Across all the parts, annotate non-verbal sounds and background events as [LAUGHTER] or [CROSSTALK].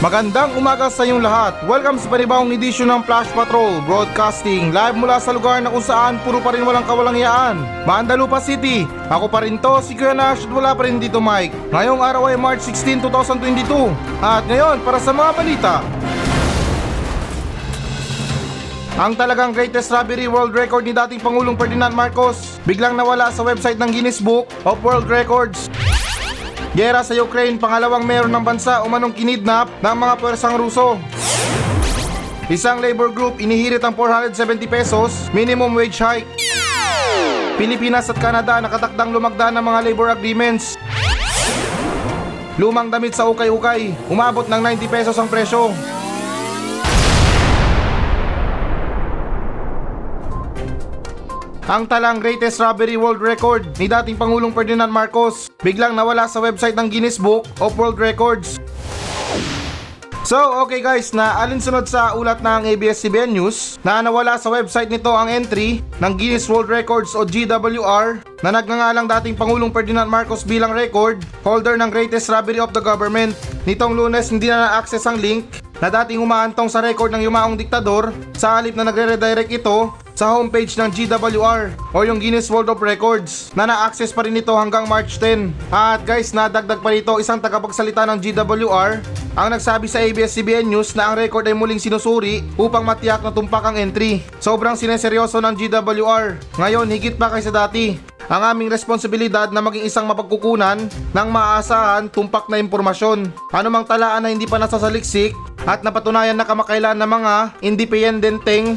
Magandang umaga sa inyong lahat. Welcome sa panibawang edisyon ng Flash Patrol Broadcasting live mula sa lugar na kung saan puro pa rin walang kawalangyaan. Mandalupa City. Ako pa rin to, si Kuya Nash at wala pa rin dito Mike. Ngayong araw ay March 16, 2022. At ngayon, para sa mga balita. Ang talagang greatest robbery world record ni dating Pangulong Ferdinand Marcos biglang nawala sa website ng Guinness Book of World Records. Gera sa Ukraine, pangalawang meron ng bansa umanong kinidnap ng mga pwersang Ruso. Isang labor group inihirit ang 470 pesos minimum wage hike. Pilipinas at Canada nakatakdang lumagda ng mga labor agreements. Lumang damit sa ukay-ukay, umabot ng 90 pesos ang presyo. Ang talang greatest robbery world record ni dating Pangulong Ferdinand Marcos biglang nawala sa website ng Guinness Book of World Records. So, okay guys, na alinsunod sa ulat ng ABS-CBN News na nawala sa website nito ang entry ng Guinness World Records o GWR na nagngangalang dating Pangulong Ferdinand Marcos bilang record holder ng greatest robbery of the government. Nitong lunes hindi na na-access ang link na dating umaantong sa record ng yumaong diktador sa halip na nagre-redirect ito sa homepage ng GWR o yung Guinness World of Records na na-access pa rin ito hanggang March 10. At guys, nadagdag pa rito isang tagapagsalita ng GWR ang nagsabi sa ABS-CBN News na ang record ay muling sinusuri upang matiyak na tumpak ang entry. Sobrang sineseryoso ng GWR. Ngayon, higit pa kaysa dati. Ang aming responsibilidad na maging isang mapagkukunan ng maaasahan tumpak na impormasyon. Anumang talaan na hindi pa nasasaliksik at napatunayan na kamakailan ng mga independenteng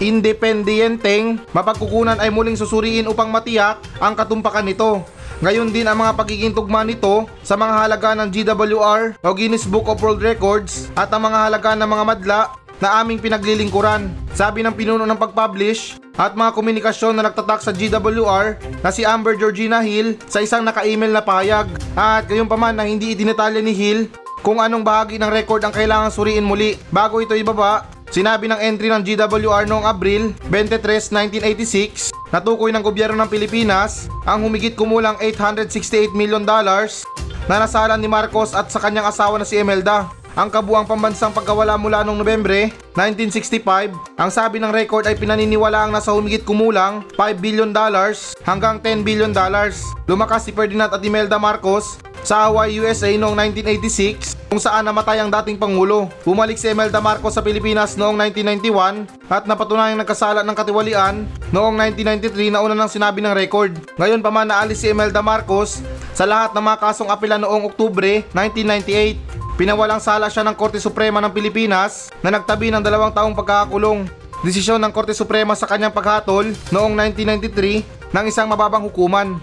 independenteng mapagkukunan ay muling susuriin upang matiyak ang katumpakan nito. Ngayon din ang mga pagiging tugma nito sa mga halaga ng GWR o Guinness Book of World Records at ang mga halaga ng mga madla na aming pinaglilingkuran. Sabi ng pinuno ng pag-publish at mga komunikasyon na nagtatak sa GWR na si Amber Georgina Hill sa isang naka-email na pahayag. At gayon pa man na hindi idinetalya ni Hill kung anong bahagi ng record ang kailangan suriin muli bago ito ibaba Sinabi ng entry ng GWR noong Abril 23, 1986 na tukoy ng gobyerno ng Pilipinas ang humigit kumulang 868 million dollars na nasalan ni Marcos at sa kanyang asawa na si Imelda. Ang kabuang pambansang pagkawala mula noong Nobyembre 1965, ang sabi ng record ay pinaniniwala ang nasa humigit kumulang 5 billion dollars hanggang 10 billion dollars. Lumakas si Ferdinand at Imelda Marcos sa Hawaii, USA noong 1986 kung saan namatay ang dating Pangulo. Bumalik si Imelda Marcos sa Pilipinas noong 1991 at napatunayang nagkasala ng katiwalian noong 1993 na una nang sinabi ng record. Ngayon pa man naalis si Imelda Marcos sa lahat ng mga kasong apela noong Oktubre 1998. Pinawalang sala siya ng Korte Suprema ng Pilipinas na nagtabi ng dalawang taong pagkakakulong. Desisyon ng Korte Suprema sa kanyang paghatol noong 1993 ng isang mababang hukuman.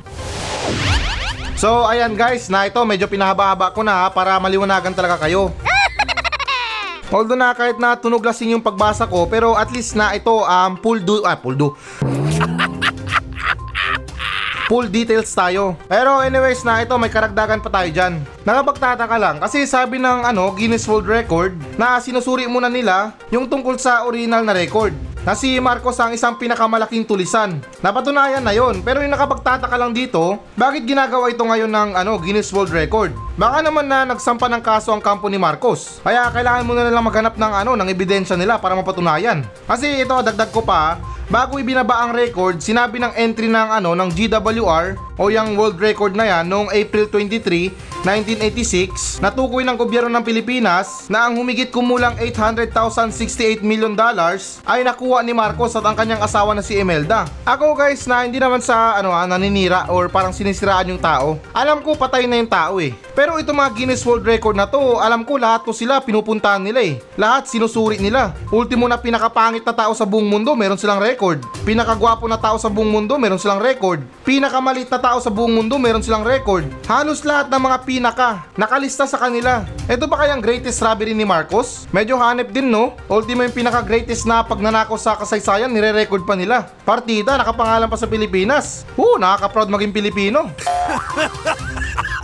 So ayan guys, na ito medyo pinahaba-haba ko na ha, para maliwanagan talaga kayo. [LAUGHS] Although na kahit na tunog lasing yung pagbasa ko, pero at least na ito um, full do, ah full do. [LAUGHS] full details tayo. Pero anyways na ito may karagdagan pa tayo dyan. Nakapagtataka lang kasi sabi ng ano Guinness World Record na sinusuri muna nila yung tungkol sa original na record na si Marcos ang isang pinakamalaking tulisan. Napatunayan na yon pero yung nakapagtataka lang dito, bakit ginagawa ito ngayon ng ano, Guinness World Record? Baka naman na nagsampa ng kaso ang kampo ni Marcos. Kaya kailangan muna nilang maghanap ng ano, ng ebidensya nila para mapatunayan. Kasi ito, dagdag ko pa, bago ibinaba ang record, sinabi ng entry ng ano ng GWR o yung world record na yan noong April 23, 1986, natukoy ng gobyerno ng Pilipinas na ang humigit kumulang 800,068 million dollars ay nakuha ni Marcos at ang kanyang asawa na si Imelda. Ako guys na hindi naman sa ano ah, naninira or parang sinisiraan yung tao. Alam ko patay na yung tao eh. Pero ito mga Guinness World Record na to, alam ko lahat ko sila pinupuntahan nila eh. Lahat sinusuri nila. Ultimo na pinakapangit na tao sa buong mundo, meron silang record. Pinakagwapo na tao sa buong mundo, meron silang record. Pinakamalit na tao sa buong mundo, meron silang record. Halos lahat ng mga pinaka, nakalista sa kanila. Ito ba kayang greatest robbery ni Marcos? Medyo hanep din no? Ultimo yung pinaka greatest na pagnanakaw sa kasaysayan, nire-record pa nila. Partida, nakapangalan pa sa Pilipinas. Uh, nakaka-proud maging Pilipino. [LAUGHS]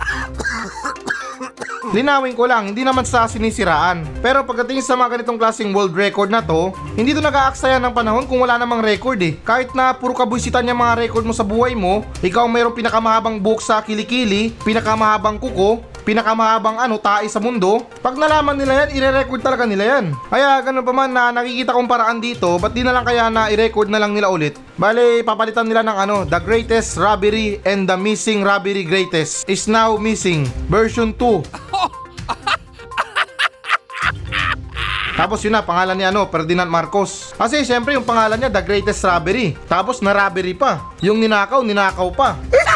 Linawin ko lang, hindi naman sa sinisiraan. Pero pagdating sa mga ganitong klaseng world record na to, hindi to nag-aaksaya ng panahon kung wala namang record eh. Kahit na puro kabuisitan yung mga record mo sa buhay mo, ikaw mayroong pinakamahabang buhok sa kilikili, pinakamahabang kuko, pinakamahabang ano, tae sa mundo. Pag nalaman nila yan, ire-record talaga nila yan. Kaya ganun pa man na nakikita kong paraan dito, ba't di na lang kaya na i-record na lang nila ulit? Bale, papalitan nila ng ano, The Greatest Robbery and the Missing Robbery Greatest is now missing. Version 2. [LAUGHS] Tapos yun na, pangalan ni ano, Ferdinand Marcos. Kasi syempre yung pangalan niya, The Greatest Robbery. Tapos na robbery pa. Yung ninakaw, ninakaw pa. [LAUGHS]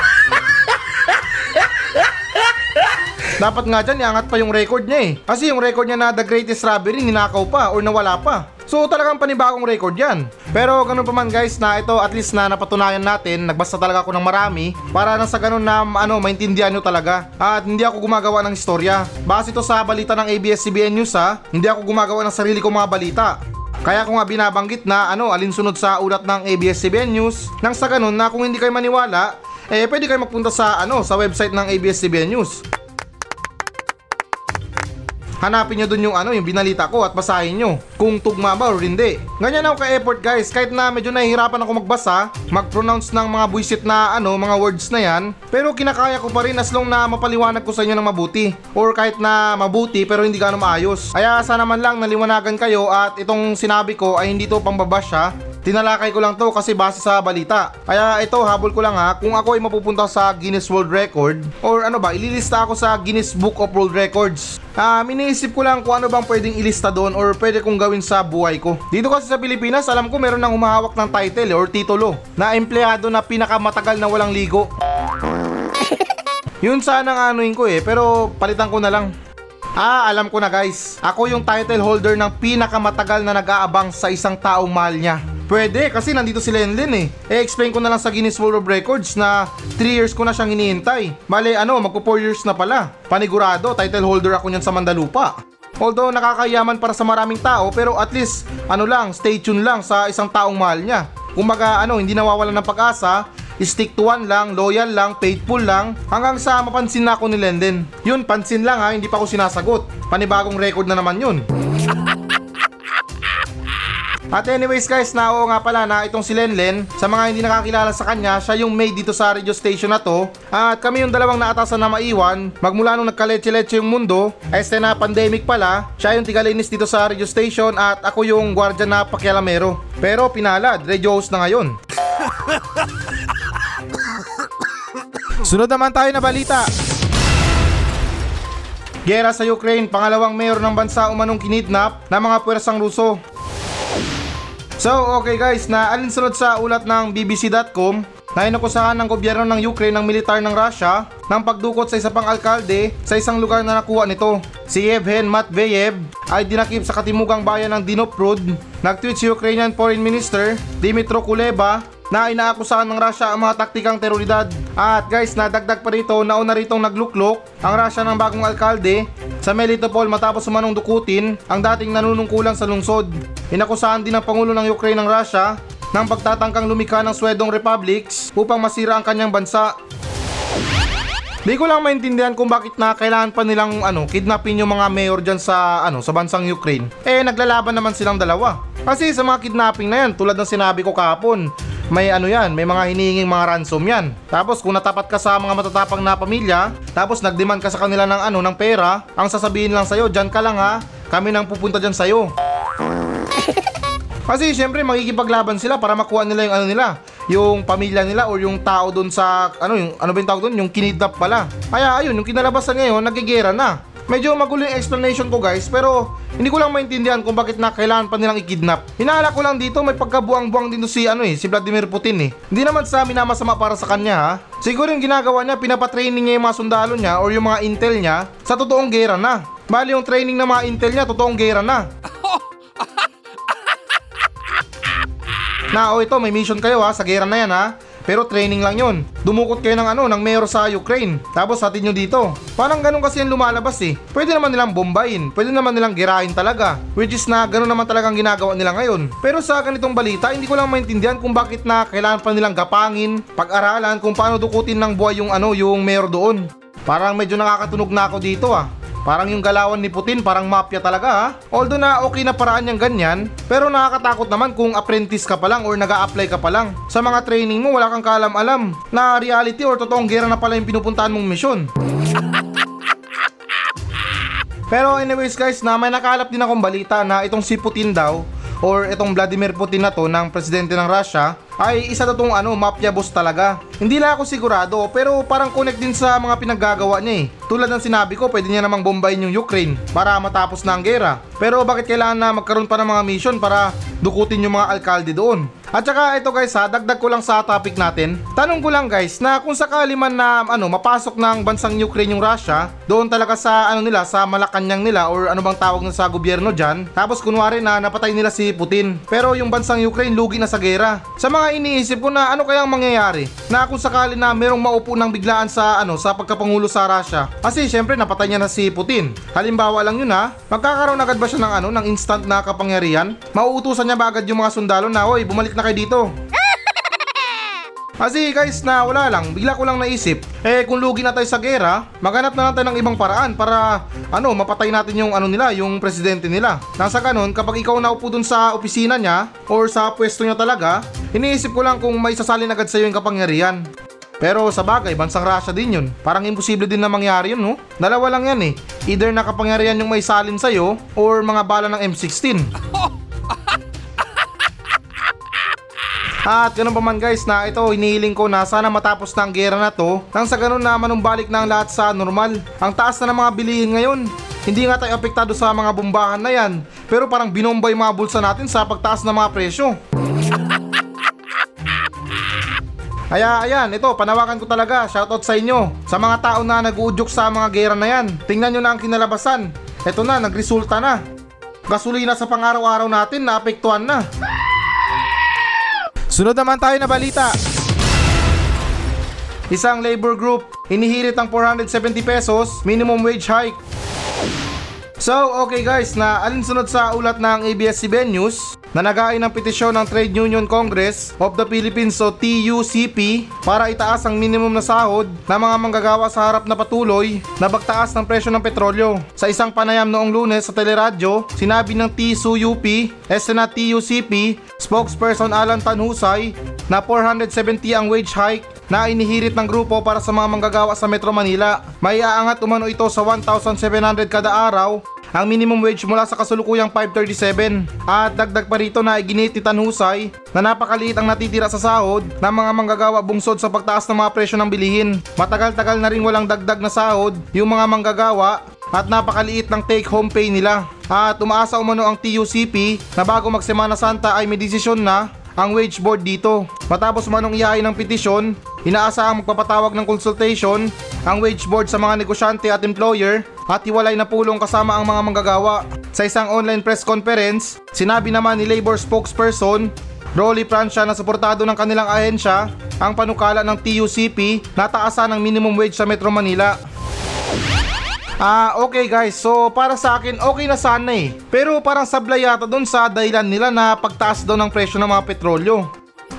Dapat nga dyan, iangat pa yung record niya eh. Kasi yung record niya na The Greatest Robbery, ninakaw pa or nawala pa. So talagang panibagong record yan. Pero ganun pa man guys na ito at least na napatunayan natin, nagbasa talaga ako ng marami para nang sa ganun na ano, maintindihan nyo talaga. At hindi ako gumagawa ng istorya. Base ito sa balita ng ABS-CBN News ha, hindi ako gumagawa ng sarili kong mga balita. Kaya ko nga binabanggit na ano, alinsunod sa ulat ng ABS-CBN News nang sa ganun na kung hindi kayo maniwala, eh pwede kayo magpunta sa ano, sa website ng ABS-CBN News. Hanapin nyo dun yung ano, yung binalita ko at basahin nyo kung tugma ba or hindi. Ganyan ako ka-effort guys, kahit na medyo nahihirapan ako magbasa, mag-pronounce ng mga buisit na ano, mga words na yan, pero kinakaya ko pa rin as long na mapaliwanag ko sa inyo ng mabuti. Or kahit na mabuti pero hindi gano'ng maayos. Kaya sana man lang naliwanagan kayo at itong sinabi ko ay hindi to pambabash ha. Tinalakay ko lang to kasi base sa balita. Kaya ito, habol ko lang ha, kung ako ay mapupunta sa Guinness World Record, or ano ba, ililista ako sa Guinness Book of World Records. Ah, iniisip ko lang kung ano bang pwedeng ilista doon or pwede kong gawin sa buhay ko. Dito kasi sa Pilipinas, alam ko meron nang humahawak ng title or titulo na empleyado na pinakamatagal na walang ligo. Yun sana ang anuin ko eh, pero palitan ko na lang. Ah, alam ko na guys. Ako yung title holder ng pinakamatagal na nag-aabang sa isang taong mahal niya. Pwede, kasi nandito si Lenlen eh. Eh, explain ko na lang sa Guinness World of Records na 3 years ko na siyang hinihintay. Bale, ano, magpo 4 years na pala. Panigurado, title holder ako niyan sa Mandalupa. Although nakakayaman para sa maraming tao, pero at least, ano lang, stay tuned lang sa isang taong mahal niya. Kumaga, ano, hindi nawawalan ng pag-asa, stick to one lang, loyal lang, faithful lang, hanggang sa mapansin na ako ni Lenden. Yun, pansin lang ha, hindi pa ako sinasagot. Panibagong record na naman yun. At anyways guys, na oo nga pala na itong si Lenlen, sa mga hindi nakakilala sa kanya, siya yung maid dito sa radio station na to. At kami yung dalawang naatasan na maiwan, magmula nung nagkaletse-letse yung mundo, este na pandemic pala, siya yung tigalinis dito sa radio station at ako yung gwardiya na pakialamero. Pero pinalad, radio host na ngayon. [LAUGHS] Sunod naman tayo na balita. Gera sa Ukraine, pangalawang mayor ng bansa umanong kinidnap ng mga puwersang Ruso. So, okay guys, na alinsunod sa ulat ng BBC.com na inakusahan ng gobyerno ng Ukraine ng militar ng Russia ng pagdukot sa isa pang alkalde sa isang lugar na nakuha nito. Si Yevhen Matveyev ay dinakip sa katimugang bayan ng Dinoprod. Nag-tweet si Ukrainian Foreign Minister Dimitro Kuleba na inaakusahan ng Russia ang mga taktikang teroridad. At guys, nadagdag pa rito na una ritong nagluklok ang Russia ng bagong alkalde sa Melitopol matapos sumanong dukutin ang dating nanunungkulan sa lungsod. Inakusahan din ng Pangulo ng Ukraine ng Russia ng pagtatangkang lumikha ng Swedong Republics upang masira ang kanyang bansa. Di ko lang maintindihan kung bakit na kailangan pa nilang ano, kidnapin yung mga mayor dyan sa ano, sa bansang Ukraine. Eh naglalaban naman silang dalawa. Kasi sa mga kidnapping na yan, tulad ng sinabi ko kahapon, may ano yan, may mga hinihinging mga ransom yan. Tapos kung natapat ka sa mga matatapang na pamilya, tapos nagdemand ka sa kanila ng ano, ng pera, ang sasabihin lang sa'yo, dyan ka lang ha, kami nang pupunta dyan sa'yo. Kasi syempre makikipaglaban sila para makuha nila yung ano nila, yung pamilya nila or yung tao doon sa ano yung ano ba yung tawag doon, yung kinidnap pala. Kaya ayun, yung kinalabasan ngayon nagigera na. Medyo magulo yung explanation ko guys, pero hindi ko lang maintindihan kung bakit na kailangan pa nilang i-kidnap. Hinala ko lang dito, may pagkabuang-buang dito si ano eh, si Vladimir Putin eh. Hindi naman sa amin na masama para sa kanya ha. Siguro yung ginagawa niya, pinapatraining niya yung mga sundalo niya or yung mga intel niya sa totoong gera na. Bali yung training ng mga intel niya, totoong gera na. [LAUGHS] Na o ito, may mission kayo ha, sa gera na yan ha. Pero training lang yun. Dumukot kayo ng ano, ng mayor sa Ukraine. Tapos hatid nyo dito. Parang ganun kasi yung lumalabas eh. Pwede naman nilang bombayin. Pwede naman nilang girahin talaga. Which is na ganun naman talagang ginagawa nila ngayon. Pero sa ganitong balita, hindi ko lang maintindihan kung bakit na kailangan pa nilang gapangin, pag-aralan kung paano dukutin ng buhay yung ano, yung mayor doon. Parang medyo nakakatunog na ako dito ah. Parang yung galawan ni Putin, parang mafia talaga ha. Although na okay na paraan yung ganyan, pero nakakatakot naman kung apprentice ka pa lang or nag apply ka pa lang. Sa mga training mo, wala kang kaalam-alam na reality or totoong gera na pala yung pinupuntahan mong misyon. [LAUGHS] Pero anyways guys, na may nakalap din akong balita na itong si Putin daw or itong Vladimir Putin na to ng presidente ng Russia ay isa na tong ano, mafia boss talaga. Hindi lang ako sigurado pero parang connect din sa mga pinaggagawa niya eh. Tulad ng sinabi ko, pwede niya namang bombayin yung Ukraine para matapos na ang gera. Pero bakit kailangan na magkaroon pa ng mga mission para dukutin yung mga alkalde doon? At saka ito guys ha, dagdag ko lang sa topic natin. Tanong ko lang guys na kung sakali man na ano mapasok ng bansang Ukraine yung Russia, doon talaga sa ano nila sa Malacanang nila or ano bang tawag na sa gobyerno diyan. Tapos kunwari na napatay nila si Putin. Pero yung bansang Ukraine lugi na sa gera. Sa mga iniisip ko na ano kayang mangyayari na kung sakali na merong maupo ng biglaan sa ano sa pagkapangulo sa Russia. Kasi syempre napatay niya na si Putin. Halimbawa lang yun ha, magkakaroon agad ba siya ng ano ng instant na kapangyarihan? Mauutusan niya ba agad yung mga sundalo na oy bumalik na kayo dito? Kasi guys na wala lang, bigla ko lang naisip, eh kung lugi na tayo sa gera, maghanap na lang tayo ng ibang paraan para ano, mapatay natin yung ano nila, yung presidente nila. Nasa ganun, kapag ikaw naupo dun sa opisina niya or sa pwesto niya talaga, iniisip ko lang kung may sasalin agad sa'yo yung kapangyarihan. Pero sa bagay, bansang Russia din yun. Parang imposible din na mangyari yun, no? Dalawa lang yan eh. Either na kapangyarihan yung may salin sa'yo or mga bala ng M16. [LAUGHS] At ganun pa man guys na ito hinihiling ko na sana matapos na ang gera na to nang sa ganun na manumbalik na ang lahat sa normal. Ang taas na ng mga bilihin ngayon. Hindi nga tayo apektado sa mga bombahan na yan pero parang binomba mga bulsa natin sa pagtaas ng mga presyo. Kaya ayan, ito panawakan ko talaga, shoutout sa inyo. Sa mga tao na nag-uudyok sa mga gera na yan. Tingnan nyo na ang kinalabasan. Ito na, nagresulta na. Gasolina sa pang-araw-araw natin, naapektuhan na. Sunod naman tayo na balita. Isang labor group, hinihirit ang 470 pesos minimum wage hike. So, okay guys, na alinsunod sa ulat ng ABS-CBN News na nagain ng petisyon ng Trade Union Congress of the Philippines o TUCP para itaas ang minimum na sahod ng mga manggagawa sa harap na patuloy na bagtaas ng presyo ng petrolyo. Sa isang panayam noong lunes sa teleradyo, sinabi ng TSUUP, SNA TUCP, spokesperson Alan Tanhusay na 470 ang wage hike na inihirit ng grupo para sa mga manggagawa sa Metro Manila. May aangat umano ito sa 1,700 kada araw ang minimum wage mula sa kasulukuyang 537 at dagdag pa rito na iginit ni Tanhusay na napakaliit ang natitira sa sahod ng mga manggagawa bungsod sa pagtaas ng mga presyo ng bilihin. Matagal-tagal na rin walang dagdag na sahod yung mga manggagawa at napakaliit ng take home pay nila. At umaasa umano ang TUCP na bago magsemana Santa ay may desisyon na ang wage board dito. Matapos manong iyain ng petisyon, inaasahang magpapatawag ng consultation ang wage board sa mga negosyante at employer at hiwalay na pulong kasama ang mga manggagawa. Sa isang online press conference, sinabi naman ni labor spokesperson Rolly Francia na suportado ng kanilang ahensya ang panukala ng TUCP na taasan ng minimum wage sa Metro Manila. Ah, okay guys. So, para sa akin, okay na sana eh. Pero parang sablay yata doon sa dahilan nila na pagtaas daw ng presyo ng mga petrolyo.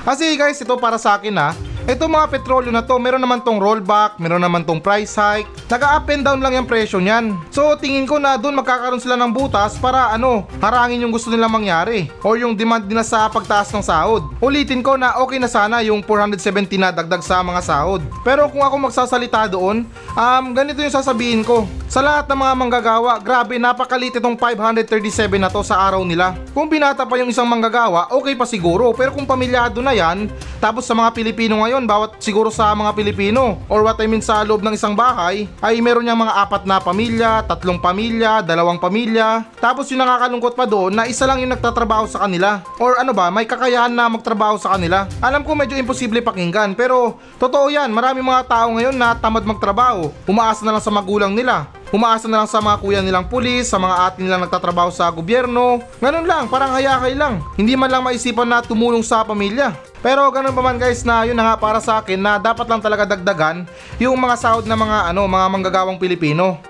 Kasi guys, ito para sa akin ha. Ito mga petrolyo na to, meron naman tong rollback, meron naman tong price hike. Naga up and down lang yung presyo niyan. So tingin ko na doon magkakaroon sila ng butas para ano, harangin yung gusto nilang mangyari. Or yung demand nila sa pagtaas ng sahod. Ulitin ko na okay na sana yung 470 na dagdag sa mga sahod. Pero kung ako magsasalita doon, um, ganito yung sasabihin ko. Sa lahat ng mga manggagawa, grabe napakalit itong 537 na to sa araw nila. Kung binata pa yung isang manggagawa, okay pa siguro. Pero kung pamilyado na yan, tapos sa mga Pilipino ngayon, bawat siguro sa mga Pilipino, or what I mean sa loob ng isang bahay, ay meron niyang mga apat na pamilya, tatlong pamilya, dalawang pamilya. Tapos yung nakakalungkot pa doon na isa lang yung nagtatrabaho sa kanila. Or ano ba, may kakayahan na magtrabaho sa kanila. Alam ko medyo imposible pakinggan, pero totoo yan, marami mga tao ngayon na tamad magtrabaho. Umaasa na lang sa magulang nila. Umaasa na lang sa mga kuya nilang pulis, sa mga atin nilang nagtatrabaho sa gobyerno. Ganun lang, parang hayakay lang. Hindi man lang maisipan na tumulong sa pamilya. Pero ganun pa man guys na yun na nga para sa akin na dapat lang talaga dagdagan yung mga sahod ng mga ano, mga manggagawang Pilipino.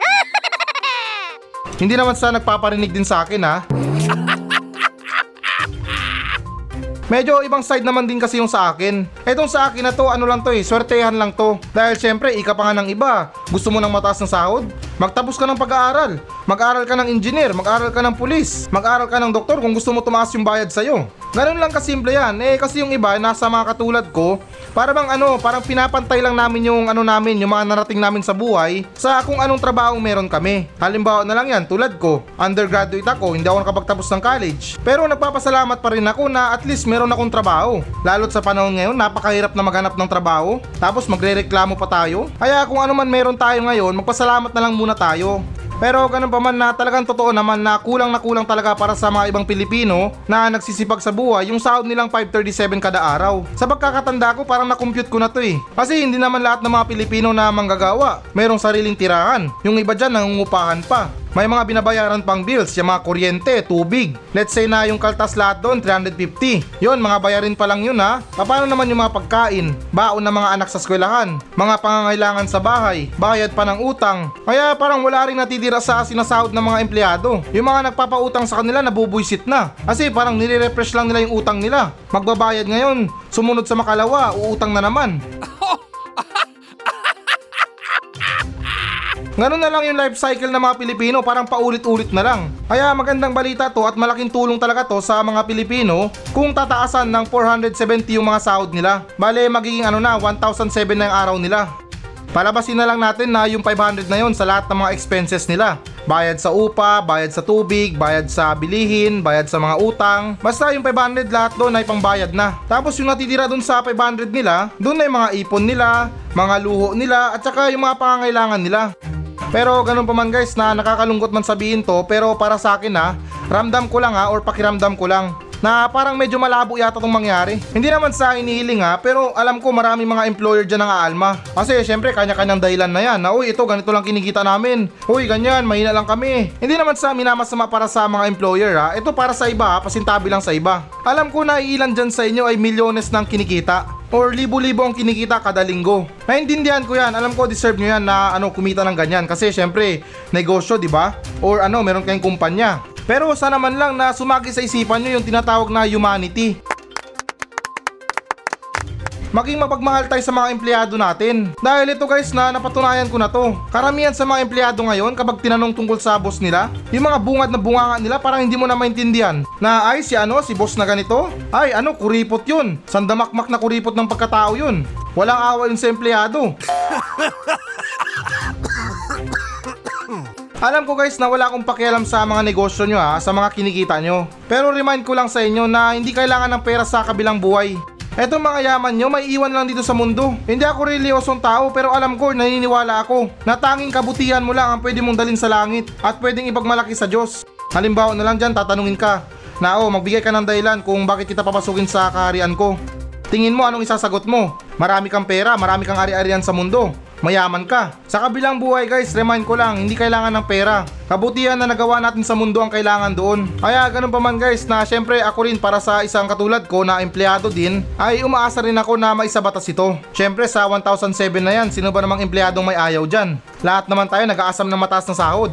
Hindi naman sa nagpaparinig din sa akin ha. Medyo ibang side naman din kasi yung sa akin. Etong sa akin na to, ano lang to eh, swertehan lang to. Dahil syempre, ika pa nga ng iba. Gusto mo ng mataas ng sahod? Magtapos ka ng pag-aaral. Mag-aral ka ng engineer, mag-aral ka ng pulis, mag-aral ka ng doktor kung gusto mo tumaas yung bayad sa'yo. Ganun lang kasimple yan. Eh kasi yung iba, nasa mga katulad ko, para bang ano, parang pinapantay lang namin yung ano namin, yung mga narating namin sa buhay sa kung anong trabaho meron kami. Halimbawa na lang yan, tulad ko, undergraduate ako, hindi ako nakapagtapos ng college. Pero nagpapasalamat pa rin ako na at least meron akong trabaho. Lalo't sa panahon ngayon, napakahirap na maghanap ng trabaho. Tapos magre-reklamo pa tayo. Kaya kung ano man meron tayo ngayon, magpasalamat na lang muna tayo. Pero ganun pa man na talagang totoo naman na kulang na kulang talaga para sa mga ibang Pilipino na nagsisipag sa buhay yung sahod nilang 537 kada araw. Sa pagkakatanda ko parang na-compute ko na to eh. Kasi hindi naman lahat ng mga Pilipino na manggagawa. Merong sariling tirahan. Yung iba dyan nangungupahan pa. May mga binabayaran pang bills, yung mga kuryente, tubig. Let's say na yung kaltas lahat doon, 350. Yon, mga bayarin pa lang yun ha. Paano naman yung mga pagkain, baon ng mga anak sa eskwelahan, mga pangangailangan sa bahay, bayad pa ng utang. Kaya parang wala rin natitira sa sinasahod ng mga empleyado. Yung mga nagpapautang sa kanila nabubuisit na. Kasi parang nire-refresh lang nila yung utang nila. Magbabayad ngayon, sumunod sa makalawa, uutang na naman. Ganun na lang yung life cycle ng mga Pilipino, parang paulit-ulit na lang. Kaya magandang balita to at malaking tulong talaga to sa mga Pilipino kung tataasan ng 470 yung mga sahod nila. Bale magiging ano na, 1,007 na yung araw nila. Palabasin na lang natin na yung 500 na yon sa lahat ng mga expenses nila. Bayad sa upa, bayad sa tubig, bayad sa bilihin, bayad sa mga utang. Basta yung 500 lahat doon ay pangbayad na. Tapos yung natitira doon sa 500 nila, doon na yung mga ipon nila, mga luho nila, at saka yung mga pangangailangan nila. Pero ganun pa man guys na nakakalungkot man sabihin to pero para sa akin ha, ramdam ko lang ha or pakiramdam ko lang na parang medyo malabo yata itong mangyari. Hindi naman sa inihiling ha, pero alam ko marami mga employer dyan ng aalma. Kasi syempre kanya-kanyang dahilan na yan na uy ito ganito lang kinikita namin. Uy ganyan, mahina lang kami. Hindi naman sa minamasama para sa mga employer ha, ito para sa iba ha, pasintabi lang sa iba. Alam ko na ilan dyan sa inyo ay milyones ng kinikita or libo-libo ang kinikita kada linggo. Naintindihan ko yan, alam ko deserve nyo yan na ano kumita ng ganyan kasi syempre negosyo, di ba? Or ano, meron kayong kumpanya. Pero sana man lang na sumagi sa isipan nyo yung tinatawag na humanity. Maging mapagmahal tayo sa mga empleyado natin. Dahil ito guys na napatunayan ko na to. Karamihan sa mga empleyado ngayon kapag tinanong tungkol sa boss nila, yung mga bungad na bunganga nila parang hindi mo na maintindihan. Na ay si ano, si boss na ganito? Ay ano, kuripot yun. Sandamakmak na kuripot ng pagkatao yun. Walang awa yun sa empleyado. [LAUGHS] Alam ko guys na wala akong pakialam sa mga negosyo nyo ha, sa mga kinikita nyo. Pero remind ko lang sa inyo na hindi kailangan ng pera sa kabilang buhay. Etong mga yaman nyo, may iwan lang dito sa mundo. Hindi ako reliyosong tao pero alam ko, naniniwala ako na tanging kabutihan mo lang ang pwede mong dalin sa langit at pwedeng ipagmalaki sa Diyos. Halimbawa na lang dyan, tatanungin ka na oh, magbigay ka ng dahilan kung bakit kita papasukin sa kaharian ko. Tingin mo anong isasagot mo? Marami kang pera, marami kang ari-arian sa mundo. Mayaman ka. Sa kabilang buhay guys, remind ko lang, hindi kailangan ng pera. Kabutihan na nagawa natin sa mundo ang kailangan doon. Kaya ganun pa man guys na syempre ako rin para sa isang katulad ko na empleyado din ay umaasa rin ako na maisabatas ito. Syempre sa 1,007 na yan, sino ba namang empleyadong may ayaw dyan? Lahat naman tayo nag-aasam ng mataas na sahod.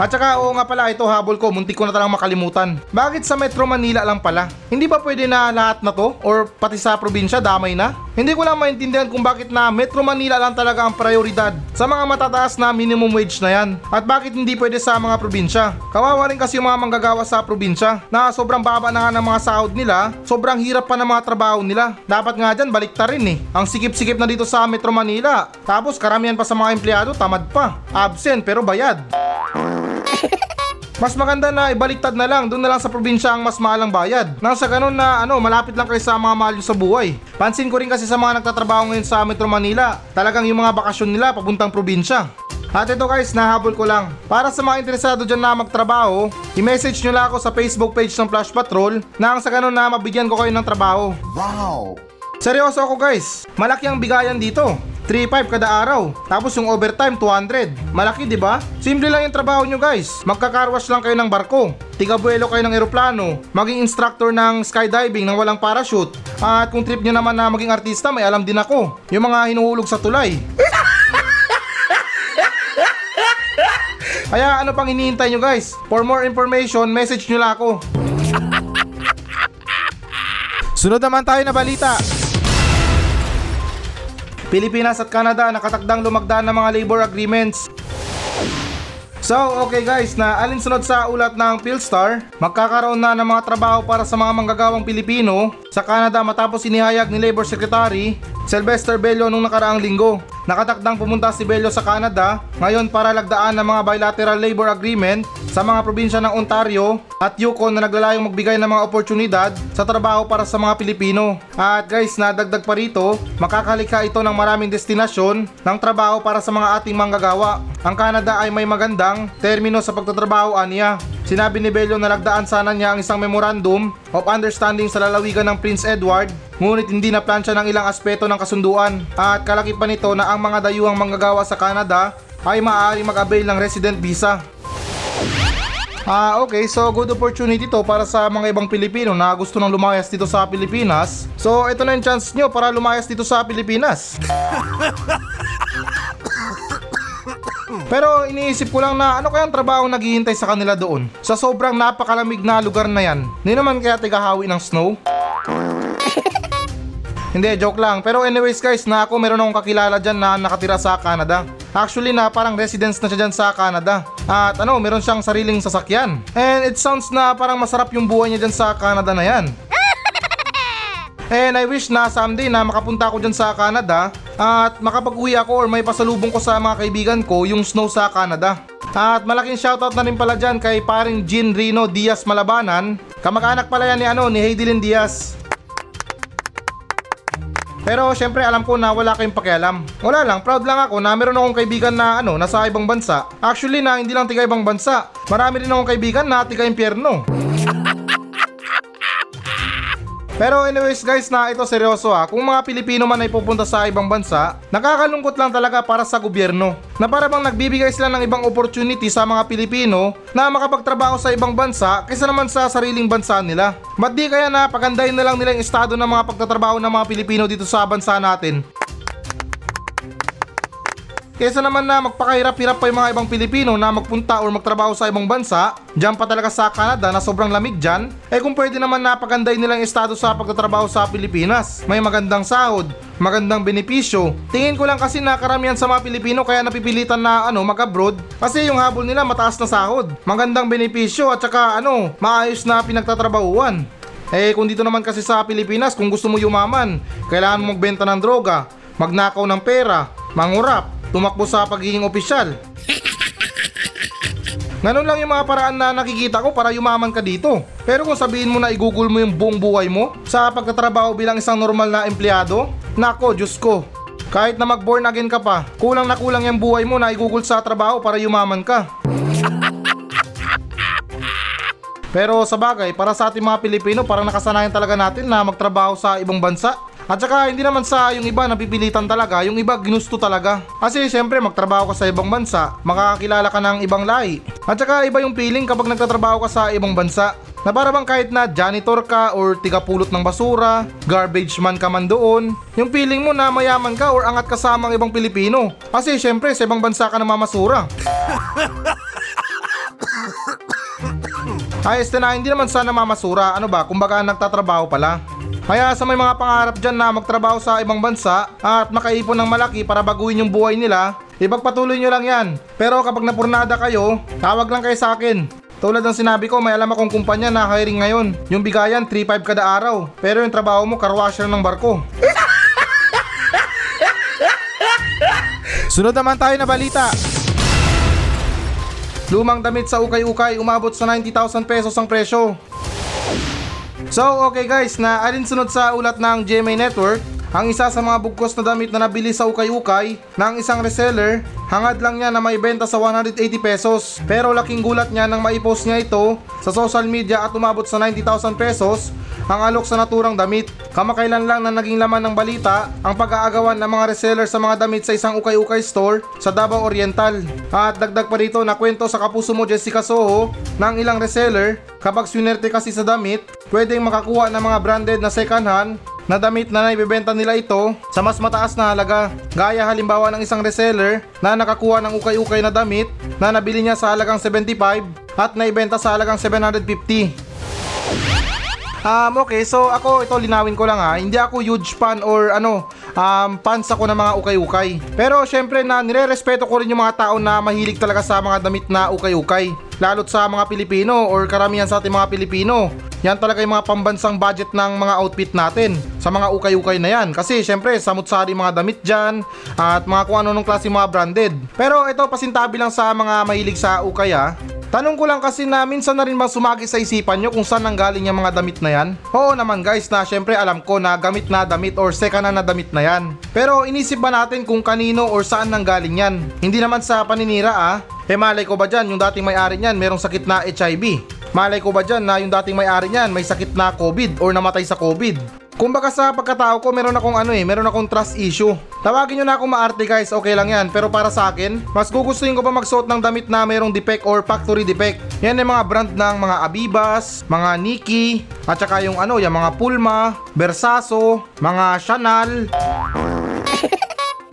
At saka oo nga pala ito habol ko, muntik ko na talang makalimutan. Bakit sa Metro Manila lang pala? Hindi ba pwede na lahat na to? Or pati sa probinsya damay na? Hindi ko lang maintindihan kung bakit na Metro Manila lang talaga ang prioridad sa mga matataas na minimum wage na yan. At bakit hindi pwede sa mga probinsya? Kawawa rin kasi yung mga manggagawa sa probinsya na sobrang baba na nga ng mga sahod nila, sobrang hirap pa ng mga trabaho nila. Dapat nga dyan balik rin eh. Ang sikip-sikip na dito sa Metro Manila. Tapos karamihan pa sa mga empleyado tamad pa. Absent pero bayad. Mas maganda na ibaliktad na lang, doon na lang sa probinsya ang mas mahal ang bayad. Nang sa ganun na ano, malapit lang kayo sa mga mahal sa buhay. Pansin ko rin kasi sa mga nagtatrabaho ngayon sa Metro Manila, talagang yung mga bakasyon nila papuntang probinsya. At ito guys, nahabol ko lang. Para sa mga interesado dyan na magtrabaho, i-message nyo lang ako sa Facebook page ng Flash Patrol na ang sa ganun na mabigyan ko kayo ng trabaho. Wow! Seryoso ako guys, malaki ang bigayan dito. 3.5 kada araw. Tapos yung overtime 200. Malaki 'di ba? Simple lang yung trabaho nyo guys. Magkakarwash lang kayo ng barko. Tigabuelo kayo ng eroplano. Maging instructor ng skydiving nang walang parachute. At kung trip nyo naman na maging artista, may alam din ako. Yung mga hinuhulog sa tulay. [LAUGHS] Kaya ano pang hinihintay nyo guys? For more information, message nyo lang ako. Sunod naman tayo na balita. Pilipinas at Canada nakatakdang lumagdaan ng mga labor agreements. So, okay guys, na alinsunod sa ulat ng Philstar, magkakaroon na ng mga trabaho para sa mga manggagawang Pilipino sa Canada matapos inihayag ni Labor Secretary Sylvester Bello nung nakaraang linggo. Nakatakdang pumunta si Bello sa Canada ngayon para lagdaan ng mga bilateral labor agreement sa mga probinsya ng Ontario at Yukon na naglalayong magbigay ng mga oportunidad sa trabaho para sa mga Pilipino. At guys, nadagdag pa rito, makakalikha ito ng maraming destinasyon ng trabaho para sa mga ating manggagawa. Ang Canada ay may magandang termino sa pagtatrabaho aniya. Sinabi ni Bello na lagdaan sana niya ang isang memorandum of understanding sa lalawigan ng Prince Edward ngunit hindi na plansya ng ilang aspeto ng kasunduan at kalaki pa nito na ang mga dayuhang manggagawa sa Canada ay maaari mag-avail ng resident visa. Ah, okay. So, good opportunity to para sa mga ibang Pilipino na gusto nang lumayas dito sa Pilipinas. So, ito na yung chance nyo para lumayas dito sa Pilipinas. [LAUGHS] Pero iniisip ko lang na ano kayang trabaho naghihintay sa kanila doon. Sa sobrang napakalamig na lugar na yan. Hindi naman kaya tigahawi ng snow? [LAUGHS] Hindi, joke lang. Pero anyways guys, na ako meron akong kakilala dyan na nakatira sa Canada. Actually na parang residence na siya dyan sa Canada. At ano, meron siyang sariling sasakyan. And it sounds na parang masarap yung buhay niya dyan sa Canada na yan. [LAUGHS] And I wish na someday na makapunta ako dyan sa Canada at makapag-uwi ako or may pasalubong ko sa mga kaibigan ko yung snow sa Canada. At malaking shoutout na rin pala dyan kay paring Jean Rino Diaz Malabanan. Kamag-anak pala yan ni, ano, ni Heidelin Diaz. Pero syempre alam ko na wala kayong pakialam. Wala lang, proud lang ako na meron akong kaibigan na ano, nasa ibang bansa. Actually na hindi lang tiga ibang bansa. Marami rin akong kaibigan na tiga impyerno. Pero anyways guys na ito seryoso ha, kung mga Pilipino man ay pupunta sa ibang bansa, nakakalungkot lang talaga para sa gobyerno. Na para bang nagbibigay sila ng ibang opportunity sa mga Pilipino na makapagtrabaho sa ibang bansa kaysa naman sa sariling bansa nila. Ba't di kaya na pagandahin na lang nila yung estado ng mga pagtatrabaho ng mga Pilipino dito sa bansa natin? Kesa naman na magpakahirap-hirap pa yung mga ibang Pilipino na magpunta or magtrabaho sa ibang bansa, dyan pa talaga sa Canada na sobrang lamig dyan, eh kung pwede naman napaganday nilang estado sa pagtatrabaho sa Pilipinas. May magandang sahod, magandang benepisyo. Tingin ko lang kasi na karamihan sa mga Pilipino kaya napipilitan na ano mag-abroad kasi yung habol nila mataas na sahod, magandang benepisyo at saka ano, maayos na pinagtatrabahuan. Eh kung dito naman kasi sa Pilipinas, kung gusto mo yumaman, kailangan mo magbenta ng droga, magnakaw ng pera, mangurap, tumakbo sa pagiging opisyal. Ganun lang yung mga paraan na nakikita ko para yumaman ka dito. Pero kung sabihin mo na igugol mo yung buong buhay mo sa pagtatrabaho bilang isang normal na empleyado, nako, Diyos ko. Kahit na mag-born again ka pa, kulang na kulang yung buhay mo na igugol sa trabaho para yumaman ka. Pero sa bagay, para sa ating mga Pilipino, parang nakasanayan talaga natin na magtrabaho sa ibang bansa. At saka hindi naman sa yung iba napipilitan talaga, yung iba ginusto talaga. Kasi siyempre magtrabaho ka sa ibang bansa, makakakilala ka ng ibang lahi. At saka iba yung feeling kapag nagtatrabaho ka sa ibang bansa. Na para bang kahit na janitor ka or tigapulot ng basura, garbage man ka man doon, yung feeling mo na mayaman ka or angat ka sa mga ibang Pilipino. Kasi syempre sa ibang bansa ka namamasura. [COUGHS] Ayos na hindi naman sana mamasura, ano ba, kumbaga nagtatrabaho pala. Kaya sa may mga pangarap dyan na magtrabaho sa ibang bansa at makaipon ng malaki para baguhin yung buhay nila, ipagpatuloy nyo lang yan. Pero kapag napurnada kayo, tawag lang kayo sa akin. Tulad ng sinabi ko, may alam akong kumpanya na hiring ngayon. Yung bigayan, 3-5 kada araw. Pero yung trabaho mo, carwasher ng barko. [LAUGHS] Sunod naman tayo na balita. Lumang damit sa ukay-ukay umabot sa 90,000 pesos ang presyo. So okay guys, na alinsunod sa ulat ng GMA Network, ang isa sa mga bugkos na damit na nabili sa ukay-ukay ng isang reseller, hangad lang niya na may benta sa 180 pesos. Pero laking gulat niya nang maipost niya ito sa social media at umabot sa 90,000 pesos ang alok sa naturang damit. Kamakailan lang na naging laman ng balita ang pag-aagawan ng mga reseller sa mga damit sa isang ukay-ukay store sa Davao Oriental. At dagdag pa rito na kwento sa kapuso mo Jessica Soho ng ilang reseller kapag swinerte kasi sa damit, pwedeng makakuha ng mga branded na second hand na damit na naibibenta nila ito sa mas mataas na halaga. Gaya halimbawa ng isang reseller na nakakuha ng ukay-ukay na damit na nabili niya sa halagang 75 at naibenta sa halagang 750. Um, okay, so ako ito linawin ko lang ha, hindi ako huge fan or ano, um, fans ako ng mga ukay-ukay. Pero syempre na nire-respeto ko rin yung mga tao na mahilig talaga sa mga damit na ukay-ukay. Lalo't sa mga Pilipino or karamihan sa ating mga Pilipino. Yan talaga yung mga pambansang budget ng mga outfit natin sa mga ukay-ukay na yan. Kasi syempre, samut-sari mga damit dyan at mga kung ano nung klase mga branded. Pero ito, pasintabi lang sa mga mahilig sa ukay ah. Tanong ko lang kasi na minsan na rin ba sumagi sa isipan nyo kung saan nanggaling yung mga damit na yan? Oo naman guys na syempre alam ko na gamit na damit or second na na damit na yan. Pero inisip ba natin kung kanino or saan nanggaling yan? Hindi naman sa paninira ah. Eh malay ko ba dyan yung dating may-ari niyan merong sakit na HIV? Malay ko ba dyan na yung dating may-ari niyan may sakit na COVID or namatay sa COVID? Kumbaga sa pagkatao ko, meron akong ano eh, meron akong trust issue. Tawagin nyo na akong maarte guys, okay lang yan. Pero para sa akin, mas gugustuhin ko pa magsuot ng damit na merong defect or factory defect. Yan yung mga brand ng mga Abibas, mga Nike, at saka yung ano, yung mga Pulma, Versace, mga Chanel. [LAUGHS]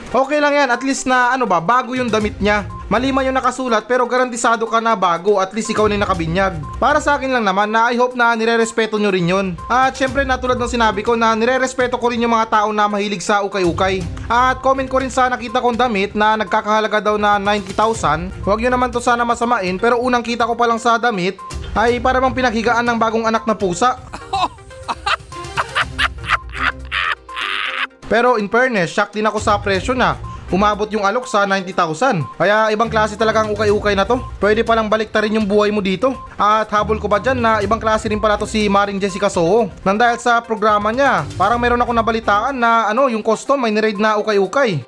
Okay lang yan, at least na ano ba, bago yung damit niya. Malima yung nakasulat pero garantisado ka na bago at least ikaw na yung nakabinyag. Para sa akin lang naman na I hope na nire-respeto nyo rin yun. At syempre na tulad ng sinabi ko na nire-respeto ko rin yung mga tao na mahilig sa ukay-ukay. At comment ko rin sa nakita kong damit na nagkakahalaga daw na 90,000. Huwag nyo naman to sana masamain pero unang kita ko pa lang sa damit ay para bang pinaghigaan ng bagong anak na pusa. [LAUGHS] Pero in fairness, shock din ako sa presyo na. Umabot yung alok sa 90,000. Kaya ibang klase talaga ang ukay-ukay na to. Pwede palang baliktarin yung buhay mo dito. At habol ko ba dyan na ibang klase rin pala to si Maring Jessica Soho. Nang dahil sa programa niya, parang meron ako nabalitaan na ano, yung custom may niraid na ukay-ukay. [LAUGHS]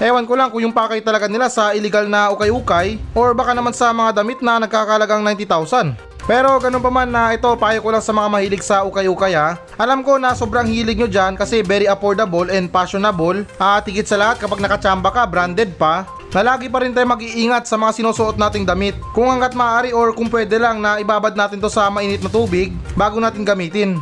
Ewan ko lang kung yung pakay talaga nila sa illegal na ukay-ukay or baka naman sa mga damit na nagkakalagang 90,000. Pero ganun pa man na ito, payo ko lang sa mga mahilig sa ukay-ukay ha. Alam ko na sobrang hilig nyo dyan kasi very affordable and fashionable. At higit sa lahat kapag nakachamba ka, branded pa, na lagi pa rin tayo mag-iingat sa mga sinusuot nating damit. Kung hanggat maaari or kung pwede lang na ibabad natin to sa mainit na tubig bago natin gamitin.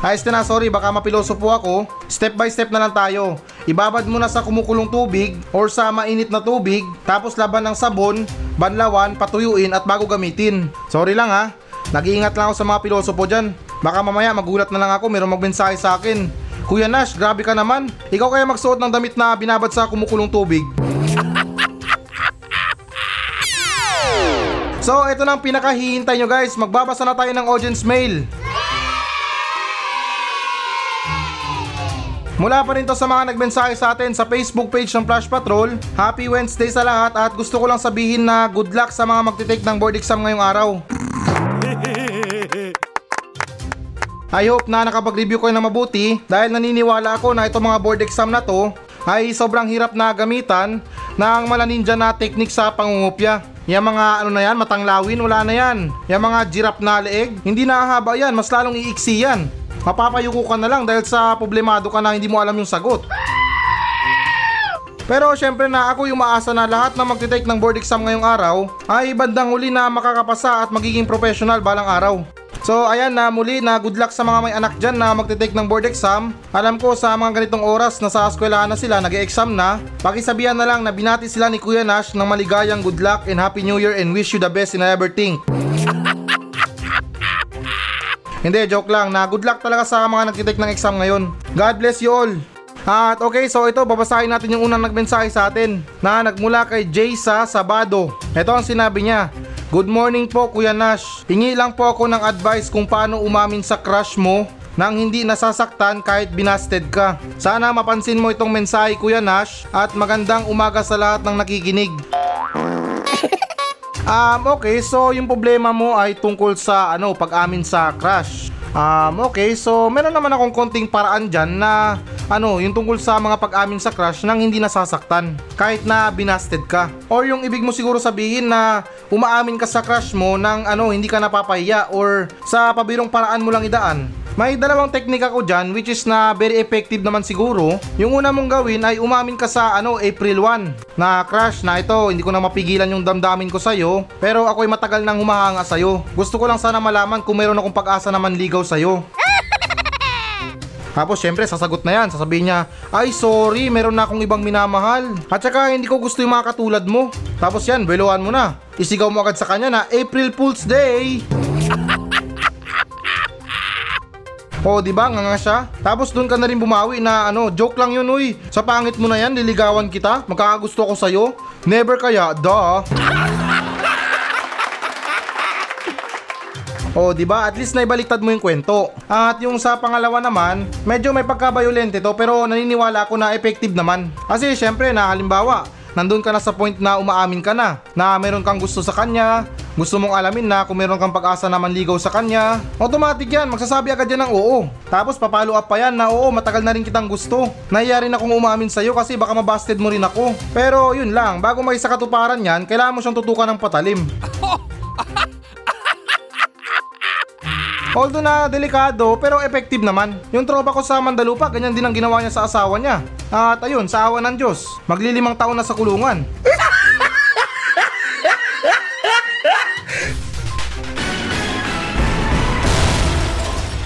Ayos na na, sorry, baka mapiloso po ako. Step by step na lang tayo. Ibabad mo na sa kumukulong tubig or sa mainit na tubig, tapos laban ng sabon, banlawan, patuyuin at bago gamitin. Sorry lang ha, nag-iingat lang ako sa mga piloso po dyan. Baka mamaya magulat na lang ako, mayroong magmensahe sa akin. Kuya Nash, grabe ka naman. Ikaw kaya magsuot ng damit na binabad sa kumukulong tubig. [LAUGHS] So, ito na ang pinakahihintay nyo guys. Magbabasa na tayo ng audience mail. Mula pa rin to sa mga nagmensahe sa atin sa Facebook page ng Flash Patrol. Happy Wednesday sa lahat at gusto ko lang sabihin na good luck sa mga magtitake ng board exam ngayong araw. [LAUGHS] I hope na nakapag-review kayo na mabuti dahil naniniwala ako na itong mga board exam na to ay sobrang hirap na gamitan ng malaninja na technique sa pangungupya. Yung mga ano na yan, matanglawin, wala na yan. Yung mga giraffe na leeg, hindi na haba yan, mas lalong iiksi yan mapapayuko ka na lang dahil sa problemado ka na hindi mo alam yung sagot. Pero syempre na ako yung maasa na lahat na magtitake ng board exam ngayong araw ay bandang huli na makakapasa at magiging professional balang araw. So ayan na muli na good luck sa mga may anak dyan na magtitake ng board exam. Alam ko sa mga ganitong oras na sa eskwelahan na sila nag-exam na, pakisabihan na lang na binati sila ni Kuya Nash ng maligayang good luck and happy new year and wish you the best in everything. Hindi, joke lang na good luck talaga sa mga nagtitake ng exam ngayon. God bless you all. At okay, so ito babasahin natin yung unang nagmensahe sa atin na nagmula kay Jaysa Sabado. Ito ang sinabi niya. Good morning po Kuya Nash. Hingi lang po ako ng advice kung paano umamin sa crush mo nang hindi nasasaktan kahit binasted ka. Sana mapansin mo itong mensahe Kuya Nash at magandang umaga sa lahat ng nakikinig. [LAUGHS] Um, okay, so yung problema mo ay tungkol sa ano, pag-amin sa crush. Um, okay, so meron naman akong konting paraan dyan na ano, yung tungkol sa mga pag-amin sa crush nang hindi nasasaktan kahit na binasted ka. Or yung ibig mo siguro sabihin na umaamin ka sa crush mo nang ano, hindi ka napapahiya or sa pabirong paraan mo lang idaan. May dalawang teknika ko dyan which is na very effective naman siguro. Yung una mong gawin ay umamin ka sa ano April 1 na crush na ito hindi ko na mapigilan yung damdamin ko sa'yo pero ako'y matagal nang humahanga sa'yo. Gusto ko lang sana malaman kung meron akong pag-asa naman ligaw sa'yo. [LAUGHS] Tapos syempre sasagot na yan, sasabihin niya, ay sorry, meron na akong ibang minamahal. At saka hindi ko gusto yung mga katulad mo. Tapos yan, beluhan mo na. Isigaw mo agad sa kanya na April Fool's Day. [LAUGHS] O, di ba? Nga nga siya. Tapos doon ka na rin bumawi na ano, joke lang yun, uy. Sa pangit mo na yan, liligawan kita. Magkakagusto ko sa'yo. Never kaya, da. [LAUGHS] O, di ba? At least naibaliktad mo yung kwento. At yung sa pangalawa naman, medyo may pagka-violente to pero naniniwala ako na effective naman. Kasi syempre na halimbawa, nandun ka na sa point na umaamin ka na, na meron kang gusto sa kanya, gusto mong alamin na kung meron kang pag-asa na manligaw sa kanya, automatic yan, magsasabi agad yan ng oo. Tapos papalo up pa yan na oo, matagal na rin kitang gusto. Nahiya rin akong umamin sa'yo kasi baka mabasted mo rin ako. Pero yun lang, bago may sa katuparan yan, kailangan mo siyang tutukan ng patalim. [LAUGHS] Although na delikado pero effective naman. Yung tropa ko sa Mandalupa, ganyan din ang ginawa niya sa asawa niya. At ayun, sa awa ng Diyos, maglilimang taon na sa kulungan.